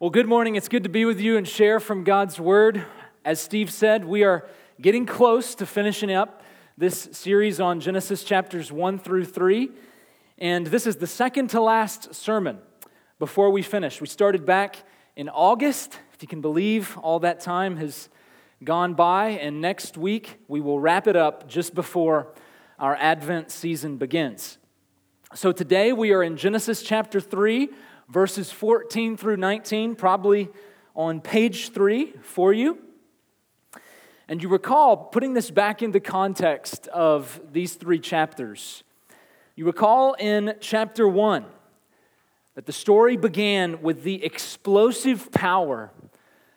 Well, good morning. It's good to be with you and share from God's Word. As Steve said, we are getting close to finishing up this series on Genesis chapters 1 through 3. And this is the second to last sermon before we finish. We started back in August. If you can believe, all that time has gone by. And next week, we will wrap it up just before our Advent season begins. So today, we are in Genesis chapter 3 verses 14 through 19, probably on page three for you. And you recall, putting this back into context of these three chapters, you recall in chapter one that the story began with the explosive power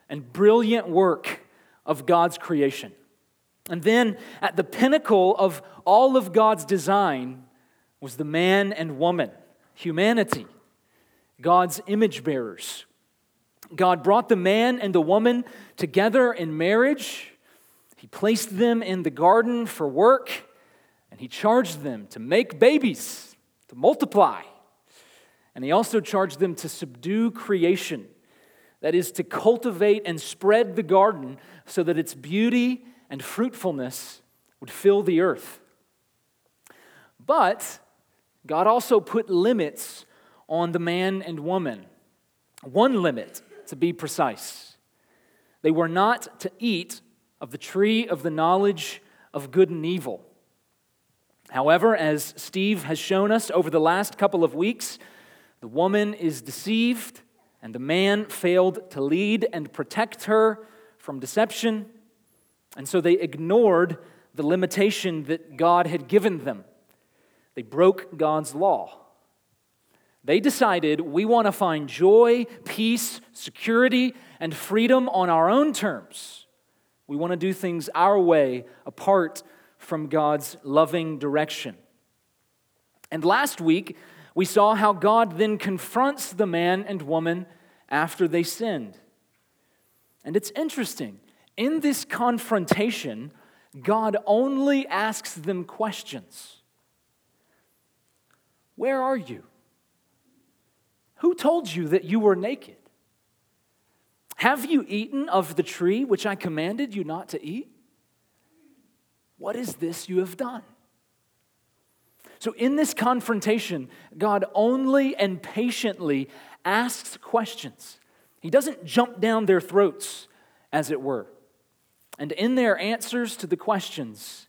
and brilliant work of God's creation. And then at the pinnacle of all of God's design was the man and woman, humanity. God's image bearers. God brought the man and the woman together in marriage. He placed them in the garden for work, and he charged them to make babies, to multiply. And he also charged them to subdue creation, that is, to cultivate and spread the garden so that its beauty and fruitfulness would fill the earth. But God also put limits on the man and woman. One limit, to be precise. They were not to eat of the tree of the knowledge of good and evil. However, as Steve has shown us over the last couple of weeks, the woman is deceived and the man failed to lead and protect her from deception. And so they ignored the limitation that God had given them. They broke God's law. They decided we want to find joy, peace, security, and freedom on our own terms. We want to do things our way apart from God's loving direction. And last week, we saw how God then confronts the man and woman after they sinned. And it's interesting. In this confrontation, God only asks them questions Where are you? Who told you that you were naked? Have you eaten of the tree which I commanded you not to eat? What is this you have done? So, in this confrontation, God only and patiently asks questions. He doesn't jump down their throats, as it were. And in their answers to the questions,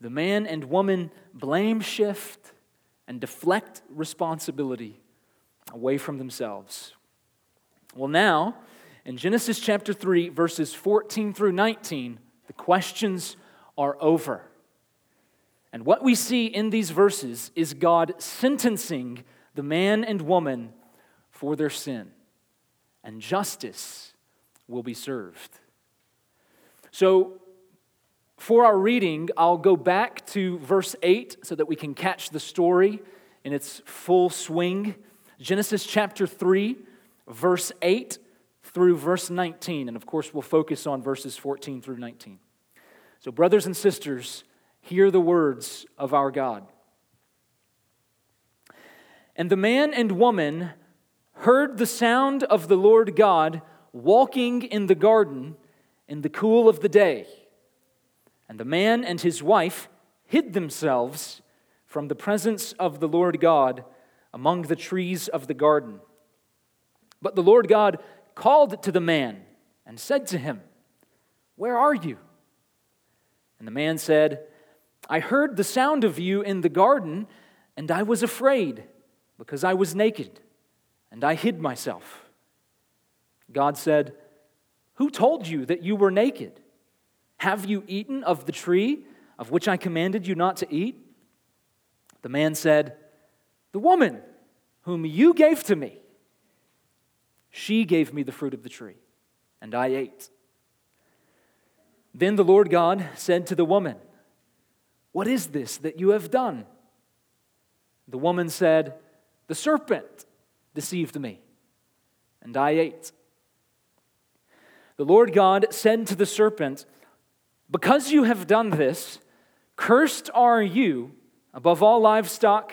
the man and woman blame shift and deflect responsibility away from themselves. Well, now, in Genesis chapter 3, verses 14 through 19, the questions are over. And what we see in these verses is God sentencing the man and woman for their sin, and justice will be served. So, for our reading, I'll go back to verse 8 so that we can catch the story in its full swing. Genesis chapter 3, verse 8 through verse 19. And of course, we'll focus on verses 14 through 19. So, brothers and sisters, hear the words of our God. And the man and woman heard the sound of the Lord God walking in the garden in the cool of the day. And the man and his wife hid themselves from the presence of the Lord God among the trees of the garden. But the Lord God called to the man and said to him, Where are you? And the man said, I heard the sound of you in the garden, and I was afraid because I was naked, and I hid myself. God said, Who told you that you were naked? Have you eaten of the tree of which I commanded you not to eat? The man said, the woman whom you gave to me, she gave me the fruit of the tree, and I ate. Then the Lord God said to the woman, What is this that you have done? The woman said, The serpent deceived me, and I ate. The Lord God said to the serpent, Because you have done this, cursed are you above all livestock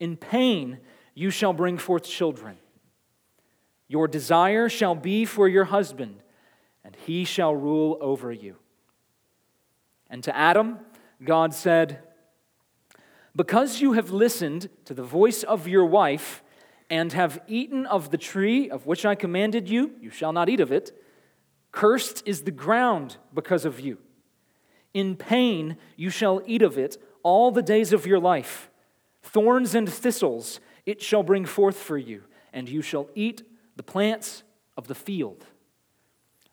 In pain you shall bring forth children. Your desire shall be for your husband, and he shall rule over you. And to Adam, God said, Because you have listened to the voice of your wife, and have eaten of the tree of which I commanded you, you shall not eat of it. Cursed is the ground because of you. In pain you shall eat of it all the days of your life. Thorns and thistles it shall bring forth for you, and you shall eat the plants of the field.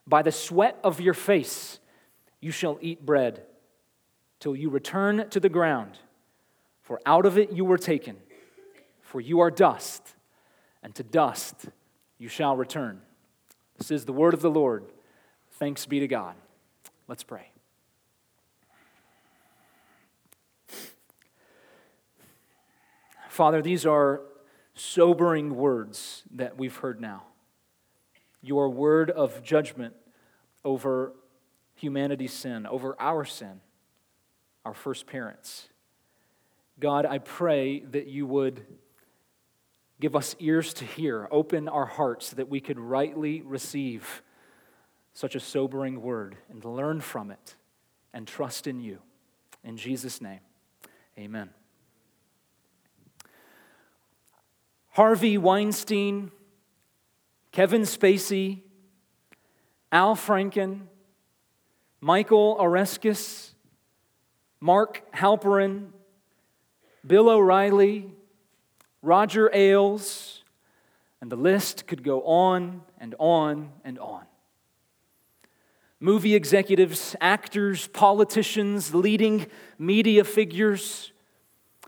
By the sweat of your face you shall eat bread, till you return to the ground. For out of it you were taken, for you are dust, and to dust you shall return. This is the word of the Lord. Thanks be to God. Let's pray. Father, these are sobering words that we've heard now. Your word of judgment over humanity's sin, over our sin, our first parents. God, I pray that you would give us ears to hear, open our hearts that we could rightly receive such a sobering word and learn from it and trust in you. In Jesus' name, amen. Harvey Weinstein, Kevin Spacey, Al Franken, Michael Oreskes, Mark Halperin, Bill O'Reilly, Roger Ailes, and the list could go on and on and on. Movie executives, actors, politicians, leading media figures,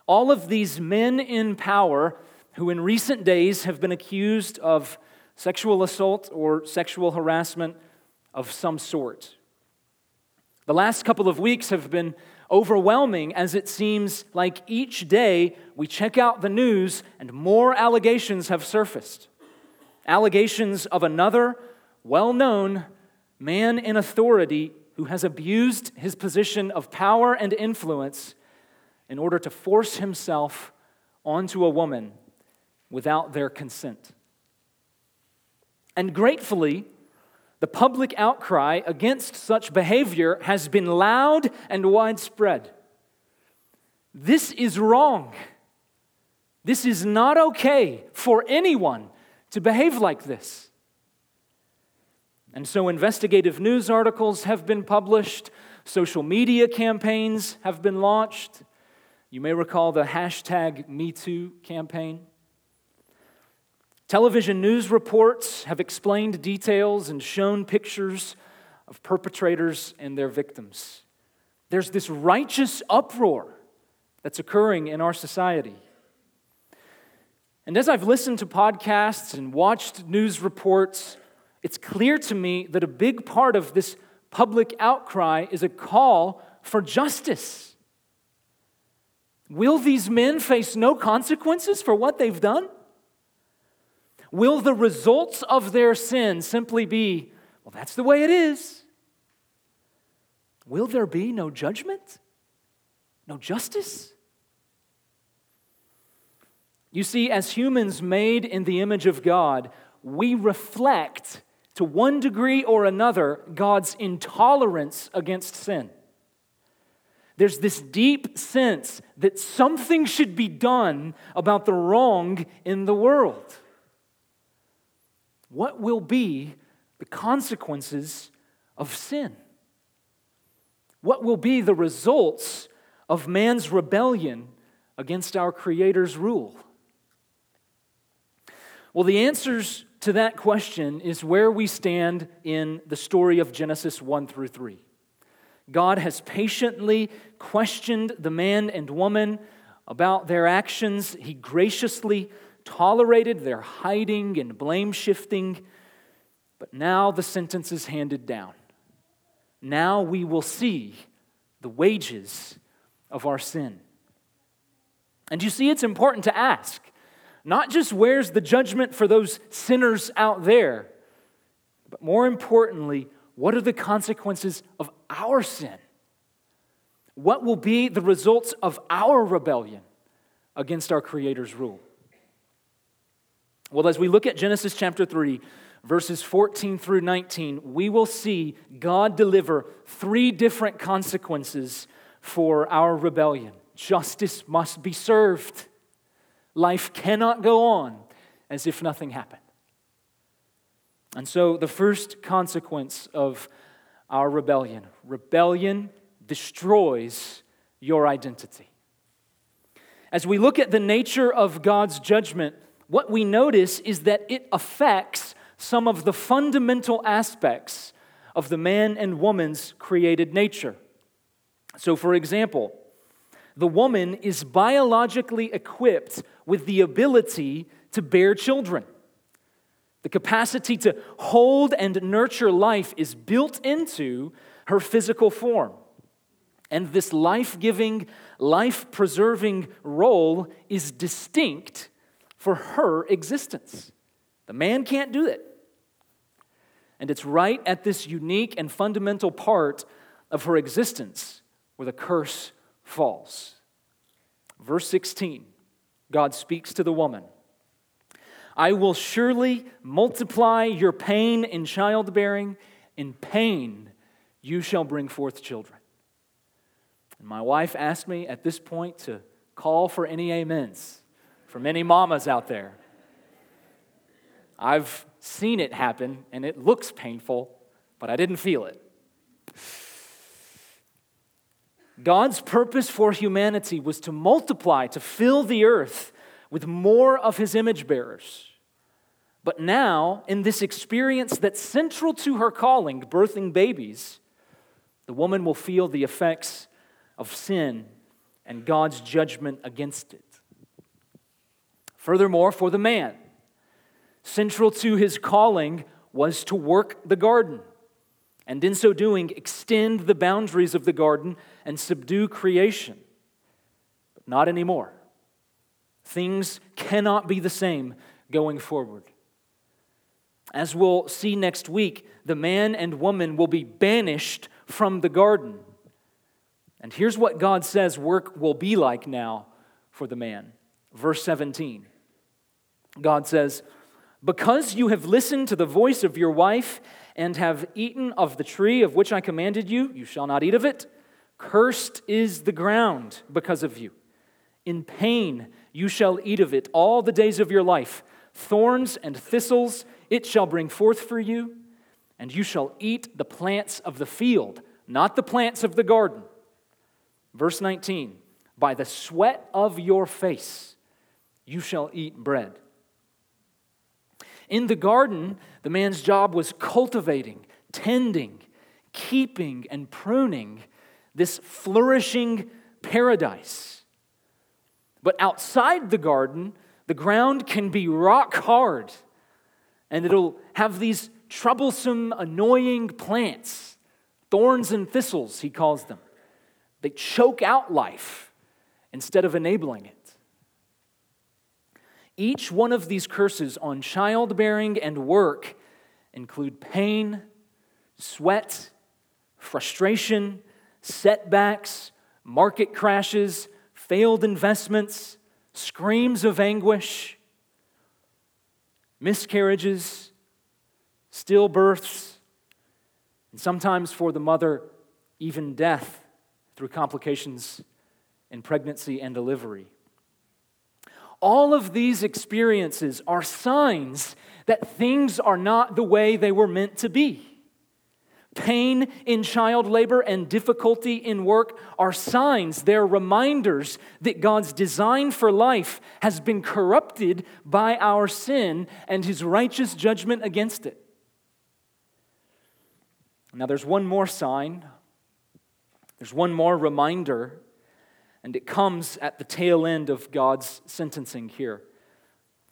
all of these men in power who in recent days have been accused of sexual assault or sexual harassment of some sort. The last couple of weeks have been overwhelming as it seems like each day we check out the news and more allegations have surfaced. Allegations of another well known man in authority who has abused his position of power and influence in order to force himself onto a woman without their consent. And gratefully, the public outcry against such behavior has been loud and widespread. This is wrong. This is not okay for anyone to behave like this. And so, investigative news articles have been published, social media campaigns have been launched. You may recall the hashtag MeToo campaign. Television news reports have explained details and shown pictures of perpetrators and their victims. There's this righteous uproar that's occurring in our society. And as I've listened to podcasts and watched news reports, it's clear to me that a big part of this public outcry is a call for justice. Will these men face no consequences for what they've done? Will the results of their sin simply be, well, that's the way it is? Will there be no judgment? No justice? You see, as humans made in the image of God, we reflect to one degree or another God's intolerance against sin. There's this deep sense that something should be done about the wrong in the world what will be the consequences of sin? What will be the results of man's rebellion against our Creator's rule? Well, the answers to that question is where we stand in the story of Genesis 1 through 3. God has patiently questioned the man and woman about their actions. He graciously tolerated their hiding and blame shifting. But now the sentence is handed down. Now we will see the wages of our sin. And you see, it's important to ask not just where's the judgment for those sinners out there, but more importantly, what are the consequences of our sin? What will be the results of our rebellion against our Creator's rule? Well, as we look at Genesis chapter 3, verses 14 through 19, we will see God deliver three different consequences for our rebellion. Justice must be served. Life cannot go on as if nothing happened. And so, the first consequence of our rebellion rebellion destroys your identity. As we look at the nature of God's judgment, what we notice is that it affects some of the fundamental aspects of the man and woman's created nature. So, for example, the woman is biologically equipped with the ability to bear children. The capacity to hold and nurture life is built into her physical form. And this life giving, life preserving role is distinct for her existence. The man can't do it. And it's right at this unique and fundamental part of her existence where the curse falls. Verse 16 God speaks to the woman I will surely multiply your pain in childbearing. In pain, you shall bring forth children. And my wife asked me at this point to call for any amens from any mamas out there. I've seen it happen and it looks painful, but I didn't feel it. God's purpose for humanity was to multiply, to fill the earth with more of his image bearers. But now, in this experience that's central to her calling, birthing babies, the woman will feel the effects of sin and God's judgment against it. Furthermore, for the man, central to his calling was to work the garden, and in so doing, extend the boundaries of the garden and subdue creation. But not anymore. Things cannot be the same going forward. As we'll see next week, the man and woman will be banished from the garden. And here's what God says work will be like now for the man. Verse 17 God says, Because you have listened to the voice of your wife and have eaten of the tree of which I commanded you, you shall not eat of it. Cursed is the ground because of you. In pain you shall eat of it all the days of your life. Thorns and thistles it shall bring forth for you, and you shall eat the plants of the field, not the plants of the garden. Verse 19 By the sweat of your face you shall eat bread. In the garden, the man's job was cultivating, tending, keeping, and pruning this flourishing paradise. But outside the garden, the ground can be rock hard and it'll have these troublesome, annoying plants, thorns and thistles, he calls them. They choke out life instead of enabling it. Each one of these curses on childbearing and work include pain, sweat, frustration, setbacks, market crashes, failed investments, screams of anguish, miscarriages, stillbirths, and sometimes for the mother, even death through complications in pregnancy and delivery. All of these experiences are signs that things are not the way they were meant to be. Pain in child labor and difficulty in work are signs, they're reminders that God's design for life has been corrupted by our sin and his righteous judgment against it. Now, there's one more sign, there's one more reminder, and it comes at the tail end of God's sentencing here.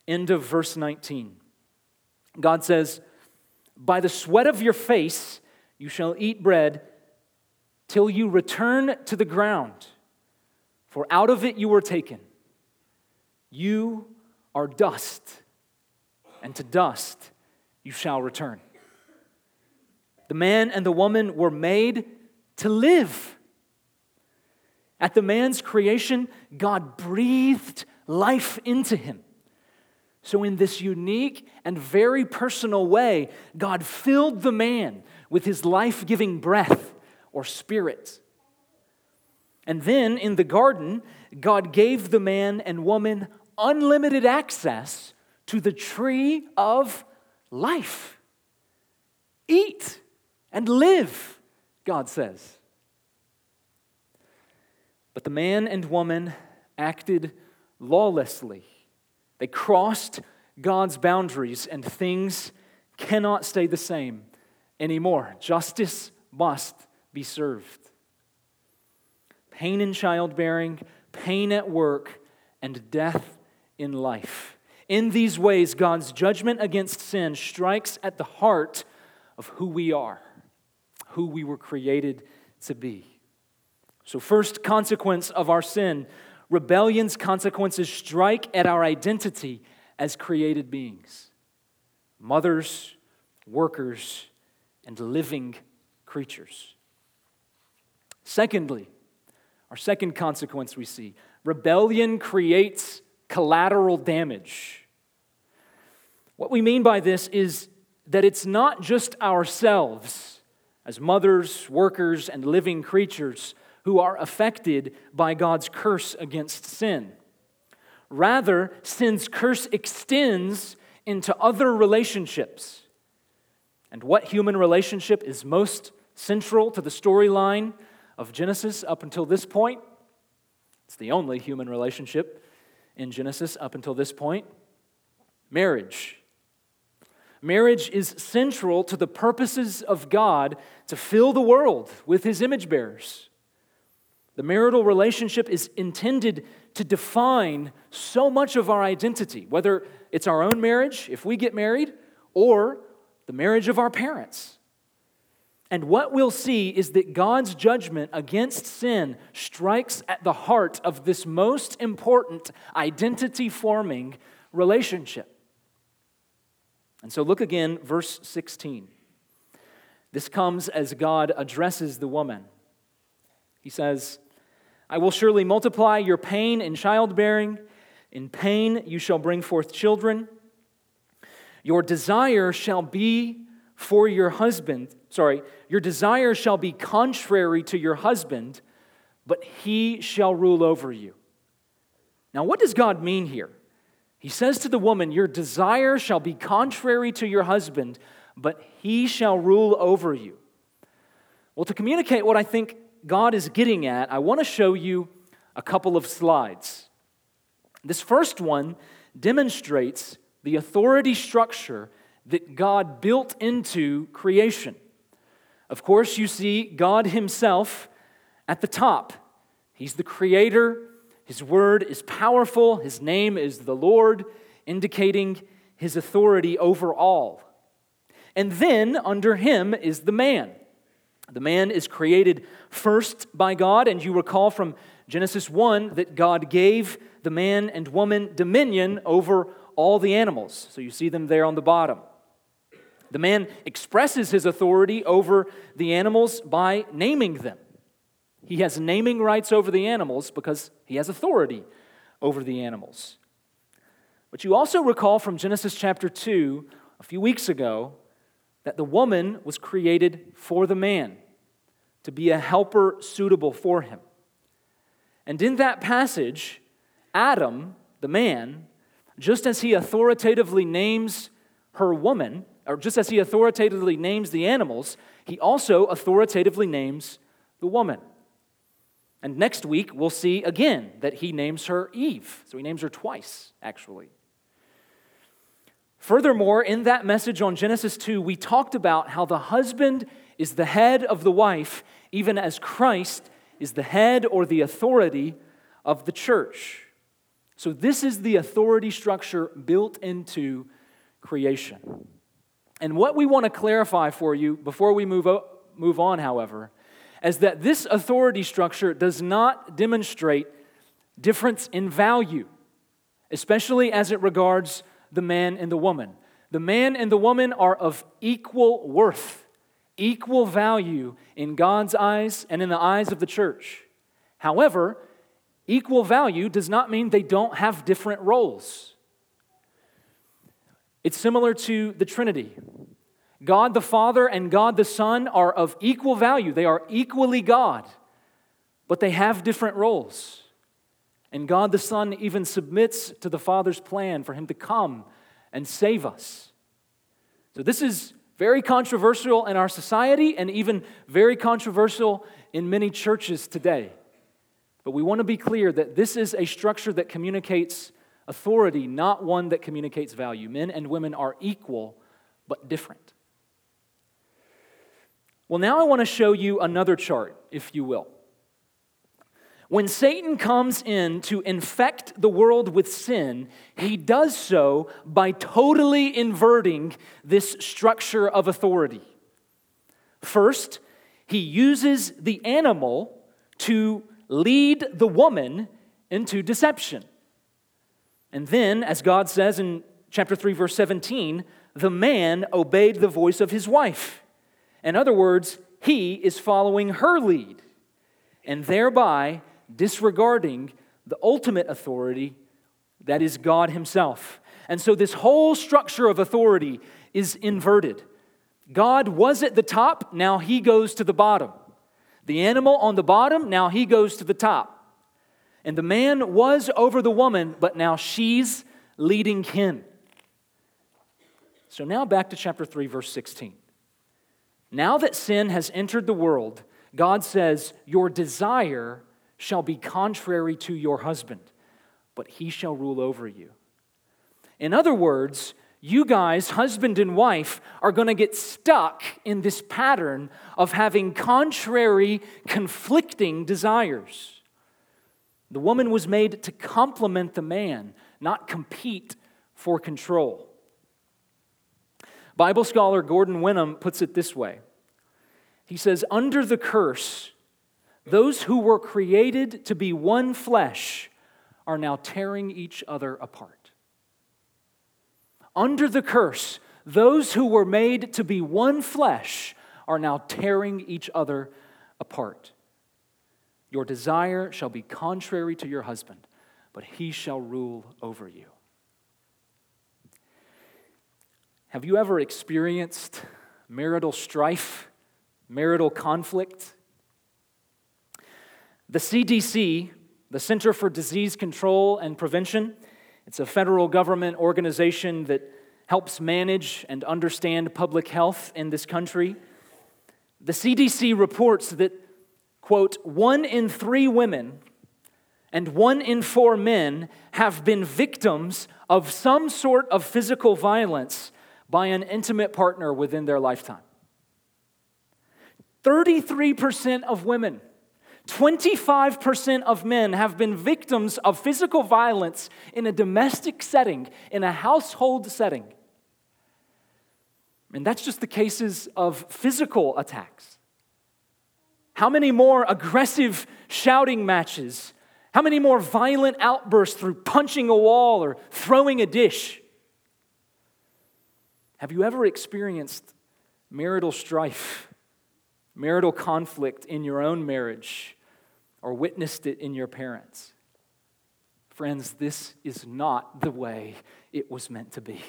End of verse 19. God says, By the sweat of your face you shall eat bread till you return to the ground, for out of it you were taken. You are dust, and to dust you shall return. The man and the woman were made to live. At the man's creation, God breathed life into him. So, in this unique and very personal way, God filled the man with his life giving breath or spirit. And then in the garden, God gave the man and woman unlimited access to the tree of life. Eat and live, God says. But the man and woman acted lawlessly. They crossed God's boundaries, and things cannot stay the same anymore. Justice must be served. Pain in childbearing, pain at work, and death in life. In these ways, God's judgment against sin strikes at the heart of who we are, who we were created to be. So, first consequence of our sin rebellion's consequences strike at our identity as created beings mothers, workers, and living creatures. Secondly, our second consequence we see rebellion creates collateral damage. What we mean by this is that it's not just ourselves as mothers, workers, and living creatures who are affected by God's curse against sin. Rather, sin's curse extends into other relationships. And what human relationship is most central to the storyline of Genesis up until this point? It's the only human relationship in Genesis up until this point marriage. Marriage is central to the purposes of God to fill the world with his image bearers. The marital relationship is intended to define so much of our identity, whether it's our own marriage, if we get married, or the marriage of our parents. And what we'll see is that God's judgment against sin strikes at the heart of this most important identity forming relationship. And so look again, verse 16. This comes as God addresses the woman. He says, I will surely multiply your pain in childbearing. In pain you shall bring forth children. Your desire shall be for your husband, sorry, your desire shall be contrary to your husband, but he shall rule over you. Now, what does God mean here? He says to the woman, Your desire shall be contrary to your husband, but he shall rule over you. Well, to communicate what I think God is getting at, I want to show you a couple of slides. This first one demonstrates the authority structure that God built into creation. Of course, you see God Himself at the top. He's the creator, His word is powerful, His name is the Lord, indicating His authority over all. And then under Him is the man. The man is created first by God, and you recall from Genesis 1 that God gave the man and woman dominion over all the animals. So you see them there on the bottom. The man expresses his authority over the animals by naming them. He has naming rights over the animals because he has authority over the animals. But you also recall from Genesis chapter 2 a few weeks ago that the woman was created for the man to be a helper suitable for him. And in that passage, Adam, the man, just as he authoritatively names her woman, or just as he authoritatively names the animals, he also authoritatively names the woman. And next week, we'll see again that he names her Eve. So he names her twice, actually. Furthermore, in that message on Genesis 2, we talked about how the husband is the head of the wife, even as Christ is the head or the authority of the church. So, this is the authority structure built into creation. And what we want to clarify for you before we move, o- move on, however, is that this authority structure does not demonstrate difference in value, especially as it regards the man and the woman. The man and the woman are of equal worth, equal value in God's eyes and in the eyes of the church. However, equal value does not mean they don't have different roles. It's similar to the Trinity. God the Father and God the Son are of equal value, they are equally God, but they have different roles. And God the Son even submits to the Father's plan for Him to come and save us. So, this is very controversial in our society and even very controversial in many churches today. But we want to be clear that this is a structure that communicates authority, not one that communicates value. Men and women are equal, but different. Well, now I want to show you another chart, if you will. When Satan comes in to infect the world with sin, he does so by totally inverting this structure of authority. First, he uses the animal to lead the woman into deception. And then, as God says in chapter 3, verse 17, the man obeyed the voice of his wife. In other words, he is following her lead and thereby disregarding the ultimate authority that is God Himself. And so, this whole structure of authority is inverted. God was at the top, now He goes to the bottom. The animal on the bottom, now He goes to the top. And the man was over the woman, but now she's leading him. So, now back to chapter 3, verse 16. Now that sin has entered the world, God says, Your desire shall be contrary to your husband, but he shall rule over you. In other words, you guys, husband and wife, are going to get stuck in this pattern of having contrary, conflicting desires. The woman was made to complement the man, not compete for control. Bible scholar Gordon Wenham puts it this way He says, Under the curse, those who were created to be one flesh are now tearing each other apart. Under the curse, those who were made to be one flesh are now tearing each other apart. Your desire shall be contrary to your husband, but he shall rule over you. Have you ever experienced marital strife, marital conflict? The CDC, the Center for Disease Control and Prevention, it's a federal government organization that helps manage and understand public health in this country. The CDC reports that, quote, one in three women and one in four men have been victims of some sort of physical violence by an intimate partner within their lifetime. 33% of women 25% of men have been victims of physical violence in a domestic setting, in a household setting. And that's just the cases of physical attacks. How many more aggressive shouting matches? How many more violent outbursts through punching a wall or throwing a dish? Have you ever experienced marital strife, marital conflict in your own marriage? Or witnessed it in your parents. Friends, this is not the way it was meant to be.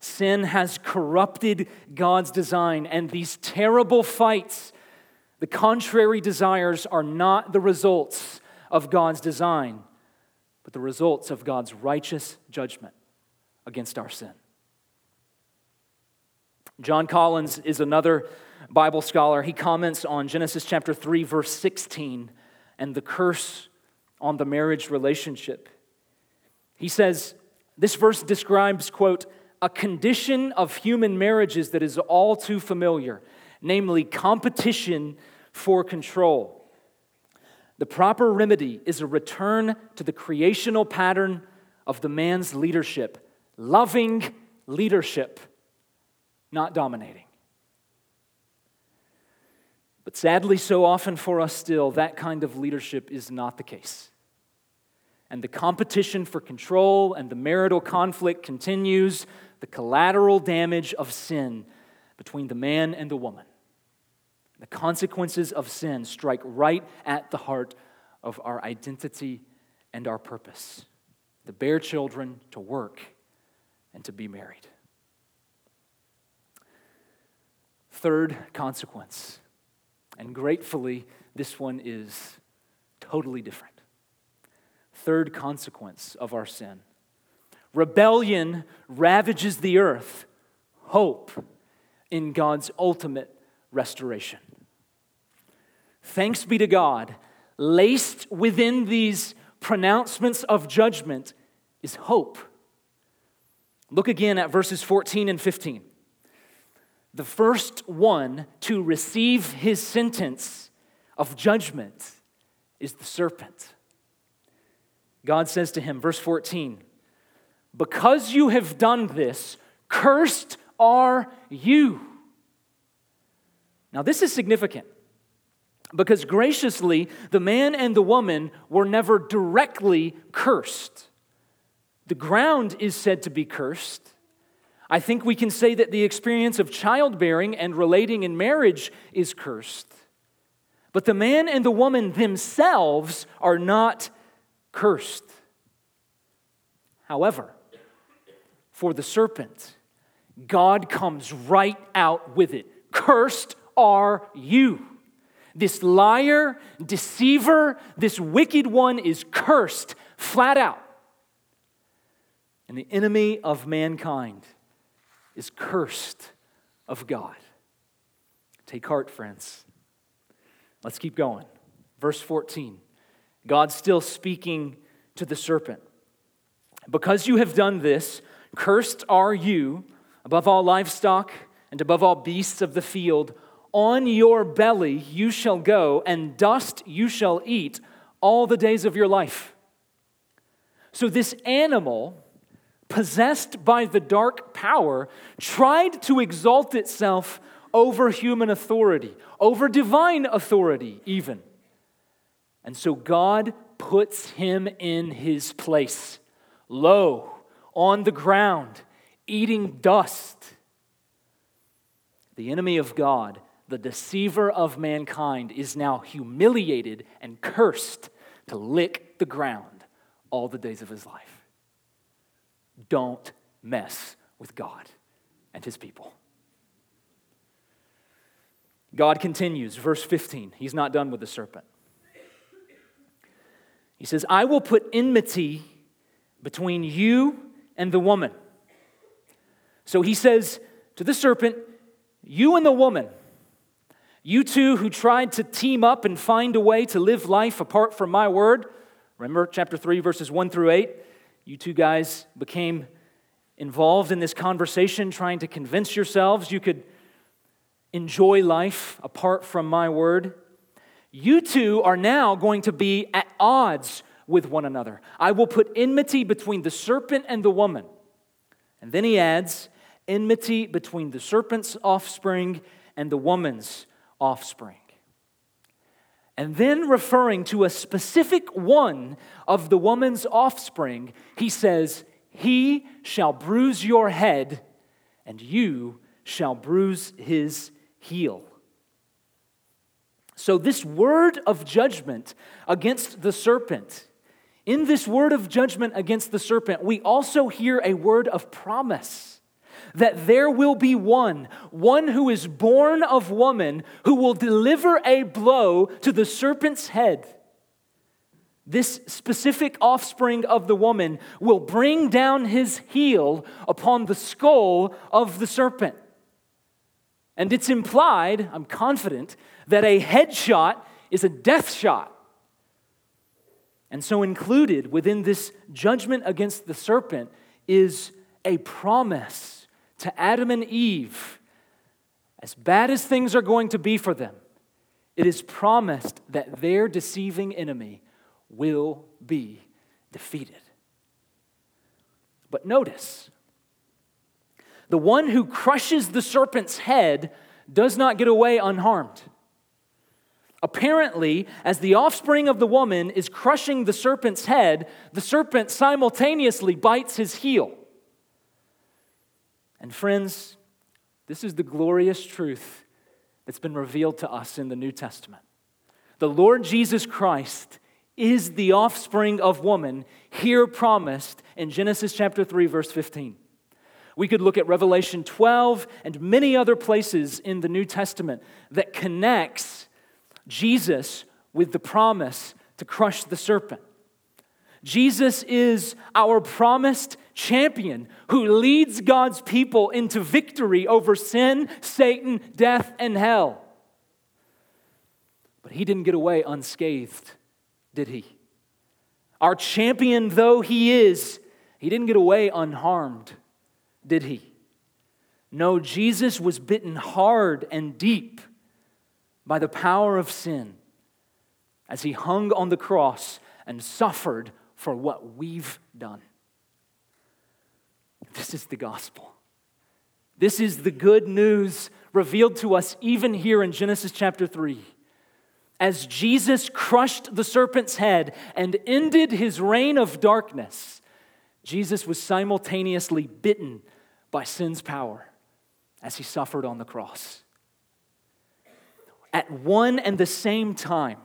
Sin has corrupted God's design, and these terrible fights, the contrary desires, are not the results of God's design, but the results of God's righteous judgment against our sin. John Collins is another Bible scholar, he comments on Genesis chapter 3, verse 16, and the curse on the marriage relationship. He says, This verse describes, quote, a condition of human marriages that is all too familiar, namely competition for control. The proper remedy is a return to the creational pattern of the man's leadership, loving leadership not dominating. But sadly, so often for us still, that kind of leadership is not the case. And the competition for control and the marital conflict continues, the collateral damage of sin between the man and the woman. The consequences of sin strike right at the heart of our identity and our purpose to bear children, to work, and to be married. Third consequence, and gratefully, this one is totally different. Third consequence of our sin rebellion ravages the earth, hope in God's ultimate restoration. Thanks be to God, laced within these pronouncements of judgment is hope. Look again at verses 14 and 15. The first one to receive his sentence of judgment is the serpent. God says to him, verse 14, Because you have done this, cursed are you. Now, this is significant because graciously, the man and the woman were never directly cursed. The ground is said to be cursed. I think we can say that the experience of childbearing and relating in marriage is cursed. But the man and the woman themselves are not cursed. However, for the serpent, God comes right out with it. Cursed are you. This liar, deceiver, this wicked one is cursed flat out. And the enemy of mankind is cursed of God. Take heart, friends. Let's keep going. Verse 14 God still speaking to the serpent. Because you have done this, cursed are you above all livestock and above all beasts of the field. On your belly you shall go, and dust you shall eat all the days of your life. So, this animal, possessed by the dark power, tried to exalt itself over human authority, over divine authority, even. And so, God puts him in his place, low on the ground, eating dust. The enemy of God the deceiver of mankind, is now humiliated and cursed to lick the ground all the days of his life. Don't mess with God and his people. God continues, verse 15. He's not done with the serpent. He says, I will put enmity between you and the woman. So he says to the serpent, You and the woman you two who tried to team up and find a way to live life apart from my word, remember chapter 3, verses 1 through 8? You two guys became involved in this conversation, trying to convince yourselves you could enjoy life apart from my word. You two are now going to be at odds with one another. I will put enmity between the serpent and the woman. And then he adds, enmity between the serpent's offspring and the woman's offspring. And then, referring to a specific one of the woman's offspring, he says, He shall bruise your head, and you shall bruise his heel. So, this word of judgment against the serpent, in this word of judgment against the serpent, we also hear a word of promise that there will be one, one who is born of woman, who will deliver a blow to the serpent's head. This specific offspring of the woman will bring down his heel upon the skull of the serpent. And it's implied, I'm confident, that a headshot is a death shot. And so, included within this judgment against the serpent is a promise to Adam and Eve, as bad as things are going to be for them, it is promised that their deceiving enemy will be defeated. But notice, the one who crushes the serpent's head does not get away unharmed. Apparently, as the offspring of the woman is crushing the serpent's head, the serpent simultaneously bites his heel. And, friends, this is the glorious truth that's been revealed to us in the New Testament. The Lord Jesus Christ is the offspring of woman, here promised in Genesis chapter 3, verse 15. We could look at Revelation 12 and many other places in the New Testament that connects Jesus with the promise to crush the serpent. Jesus is our promised champion who leads God's people into victory over sin, Satan, death, and hell. But he didn't get away unscathed, did he? Our champion, though he is, he didn't get away unharmed, did he? No, Jesus was bitten hard and deep by the power of sin as he hung on the cross and suffered for what we've done. This is the gospel. This is the good news revealed to us even here in Genesis chapter 3. As Jesus crushed the serpent's head and ended his reign of darkness, Jesus was simultaneously bitten by sin's power as he suffered on the cross at one and the same time.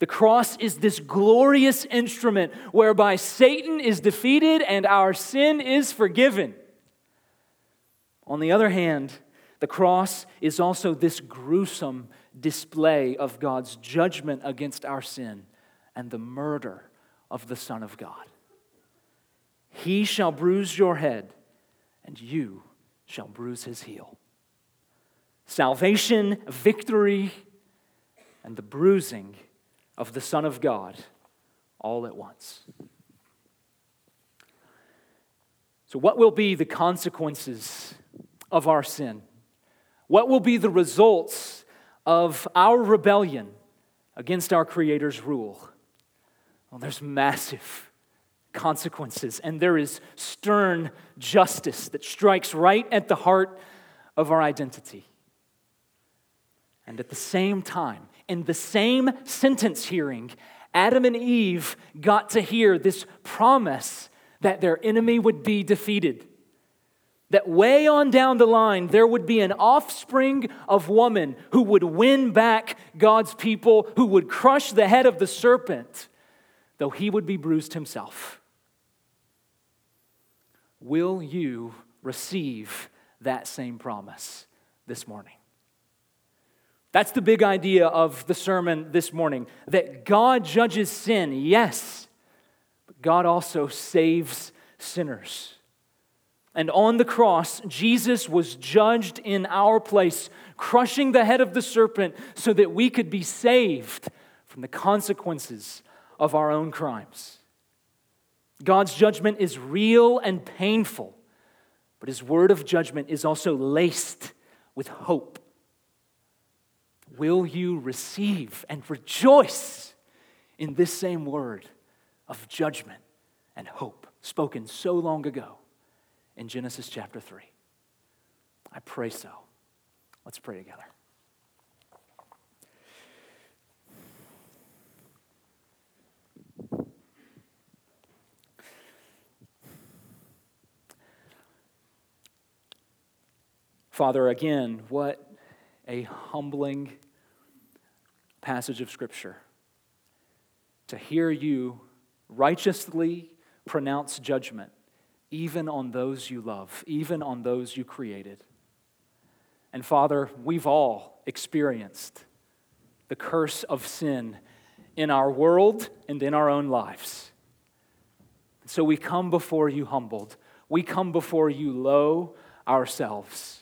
The cross is this glorious instrument whereby Satan is defeated and our sin is forgiven. On the other hand, the cross is also this gruesome display of God's judgment against our sin and the murder of the Son of God. He shall bruise your head, and you shall bruise his heel salvation, victory, and the bruising of the Son of God all at once. So, what will be the consequences of our sin? What will be the results of our rebellion against our Creator's rule? Well, there's massive consequences, and there is stern justice that strikes right at the heart of our identity. And at the same time, in the same sentence hearing, Adam and Eve got to hear this promise that their enemy would be defeated. That way on down the line, there would be an offspring of woman who would win back God's people, who would crush the head of the serpent, though he would be bruised himself. Will you receive that same promise this morning? That's the big idea of the sermon this morning that God judges sin, yes, but God also saves sinners. And on the cross, Jesus was judged in our place, crushing the head of the serpent so that we could be saved from the consequences of our own crimes. God's judgment is real and painful, but his word of judgment is also laced with hope will you receive and rejoice in this same word of judgment and hope spoken so long ago in Genesis chapter 3? I pray so. Let's pray together. Father, again, what a humbling passage of Scripture to hear you righteously pronounce judgment, even on those you love, even on those you created. And Father, we've all experienced the curse of sin in our world and in our own lives. So we come before you humbled. We come before you low ourselves.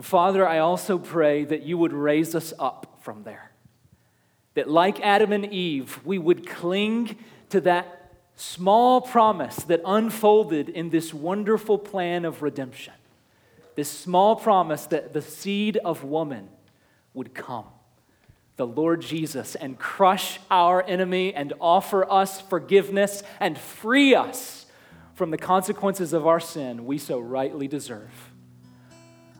Father, I also pray that you would raise us up from there. That, like Adam and Eve, we would cling to that small promise that unfolded in this wonderful plan of redemption. This small promise that the seed of woman would come, the Lord Jesus, and crush our enemy and offer us forgiveness and free us from the consequences of our sin we so rightly deserve.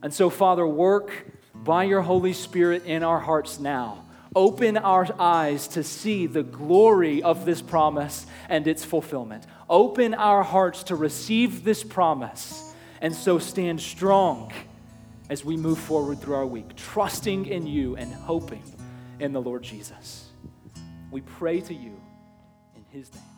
And so, Father, work by your Holy Spirit in our hearts now. Open our eyes to see the glory of this promise and its fulfillment. Open our hearts to receive this promise and so stand strong as we move forward through our week, trusting in you and hoping in the Lord Jesus. We pray to you in his name.